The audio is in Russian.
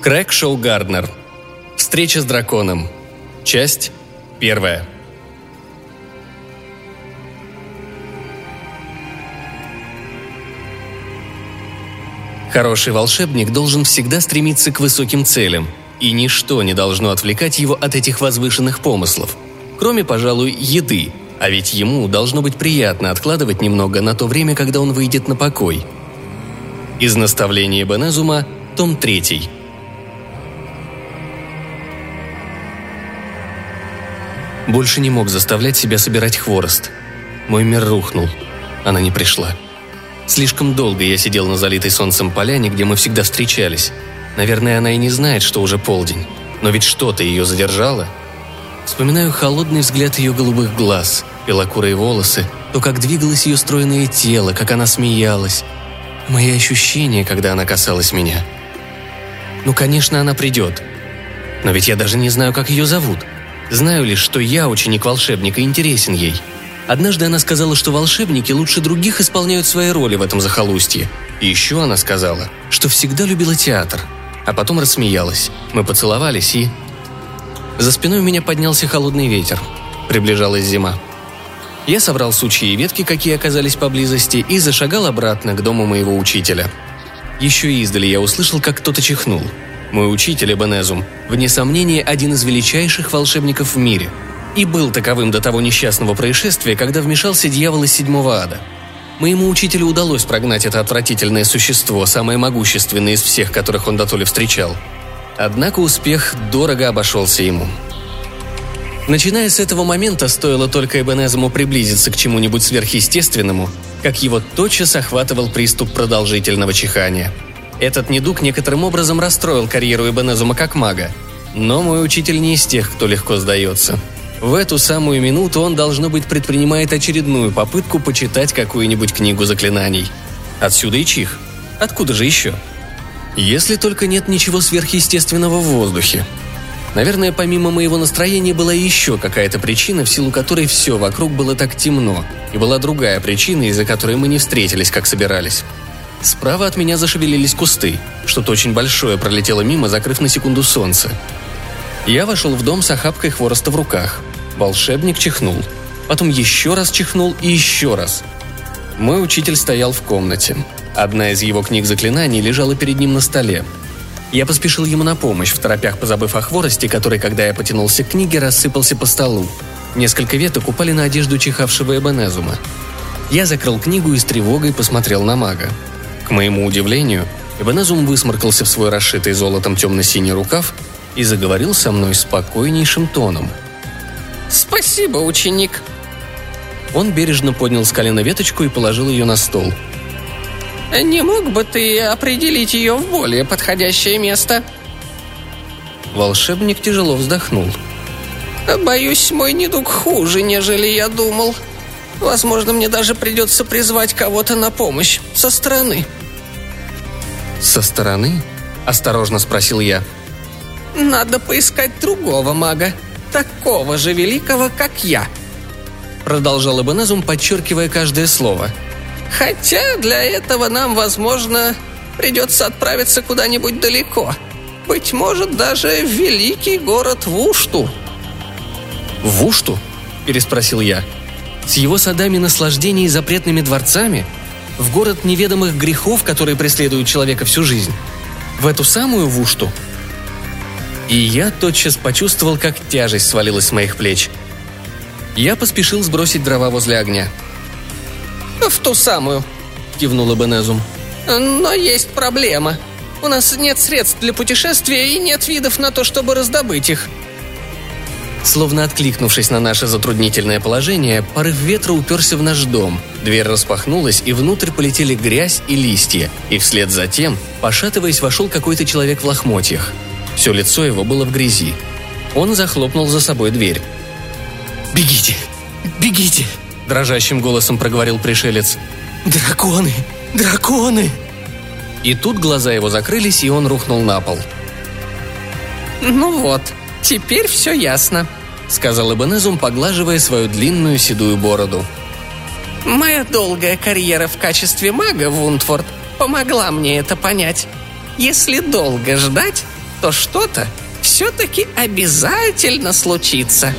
Крэг Шоу Гарднер. Встреча с драконом. Часть первая. Хороший волшебник должен всегда стремиться к высоким целям, и ничто не должно отвлекать его от этих возвышенных помыслов, кроме, пожалуй, еды, а ведь ему должно быть приятно откладывать немного на то время, когда он выйдет на покой. Из наставления Бенезума, том 3. Больше не мог заставлять себя собирать хворост. Мой мир рухнул. Она не пришла. Слишком долго я сидел на залитой солнцем поляне, где мы всегда встречались. Наверное, она и не знает, что уже полдень. Но ведь что-то ее задержало. Вспоминаю холодный взгляд ее голубых глаз, белокурые волосы, то, как двигалось ее стройное тело, как она смеялась. Мои ощущения, когда она касалась меня. Ну, конечно, она придет. Но ведь я даже не знаю, как ее зовут. Знаю лишь, что я ученик волшебника интересен ей – Однажды она сказала, что волшебники лучше других исполняют свои роли в этом захолустье. И еще она сказала, что всегда любила театр. А потом рассмеялась. Мы поцеловались и... За спиной у меня поднялся холодный ветер. Приближалась зима. Я собрал сучьи и ветки, какие оказались поблизости, и зашагал обратно к дому моего учителя. Еще издали я услышал, как кто-то чихнул. Мой учитель Эбенезум, вне сомнения, один из величайших волшебников в мире – и был таковым до того несчастного происшествия, когда вмешался дьявол из седьмого ада. Моему учителю удалось прогнать это отвратительное существо, самое могущественное из всех, которых он дотоле встречал. Однако успех дорого обошелся ему. Начиная с этого момента, стоило только Эбенезому приблизиться к чему-нибудь сверхъестественному, как его тотчас охватывал приступ продолжительного чихания. Этот недуг некоторым образом расстроил карьеру Эбенезума как мага. Но мой учитель не из тех, кто легко сдается – в эту самую минуту он, должно быть, предпринимает очередную попытку почитать какую-нибудь книгу заклинаний. Отсюда и чих. Откуда же еще? Если только нет ничего сверхъестественного в воздухе. Наверное, помимо моего настроения была еще какая-то причина, в силу которой все вокруг было так темно, и была другая причина, из-за которой мы не встретились, как собирались. Справа от меня зашевелились кусты. Что-то очень большое пролетело мимо, закрыв на секунду солнце. Я вошел в дом с охапкой хвороста в руках. Волшебник чихнул. Потом еще раз чихнул и еще раз. Мой учитель стоял в комнате. Одна из его книг заклинаний лежала перед ним на столе. Я поспешил ему на помощь, в торопях позабыв о хворосте, который, когда я потянулся к книге, рассыпался по столу. Несколько веток упали на одежду чихавшего Эбенезума. Я закрыл книгу и с тревогой посмотрел на мага. К моему удивлению, Эбенезум высморкался в свой расшитый золотом темно-синий рукав и заговорил со мной спокойнейшим тоном. «Спасибо, ученик!» Он бережно поднял с колена веточку и положил ее на стол. «Не мог бы ты определить ее в более подходящее место?» Волшебник тяжело вздохнул. «Боюсь, мой недуг хуже, нежели я думал. Возможно, мне даже придется призвать кого-то на помощь со стороны». «Со стороны?» – осторожно спросил я. – надо поискать другого мага, такого же великого, как я», — продолжал Эбенезум, подчеркивая каждое слово. «Хотя для этого нам, возможно, придется отправиться куда-нибудь далеко. Быть может, даже в великий город Вушту». «Вушту?» – переспросил я. «С его садами наслаждений и запретными дворцами? В город неведомых грехов, которые преследуют человека всю жизнь? В эту самую Вушту?» И я тотчас почувствовал, как тяжесть свалилась с моих плеч. Я поспешил сбросить дрова возле огня. «В ту самую», — кивнула Бенезум. «Но есть проблема. У нас нет средств для путешествия и нет видов на то, чтобы раздобыть их». Словно откликнувшись на наше затруднительное положение, порыв ветра уперся в наш дом. Дверь распахнулась, и внутрь полетели грязь и листья, и вслед за тем, пошатываясь, вошел какой-то человек в лохмотьях – все лицо его было в грязи. Он захлопнул за собой дверь. «Бегите! Бегите!» – дрожащим голосом проговорил пришелец. «Драконы! Драконы!» И тут глаза его закрылись, и он рухнул на пол. «Ну вот, теперь все ясно», — сказал Эбенезум, поглаживая свою длинную седую бороду. «Моя долгая карьера в качестве мага, Вундфорд, помогла мне это понять. Если долго ждать, то что-то все-таки обязательно случится.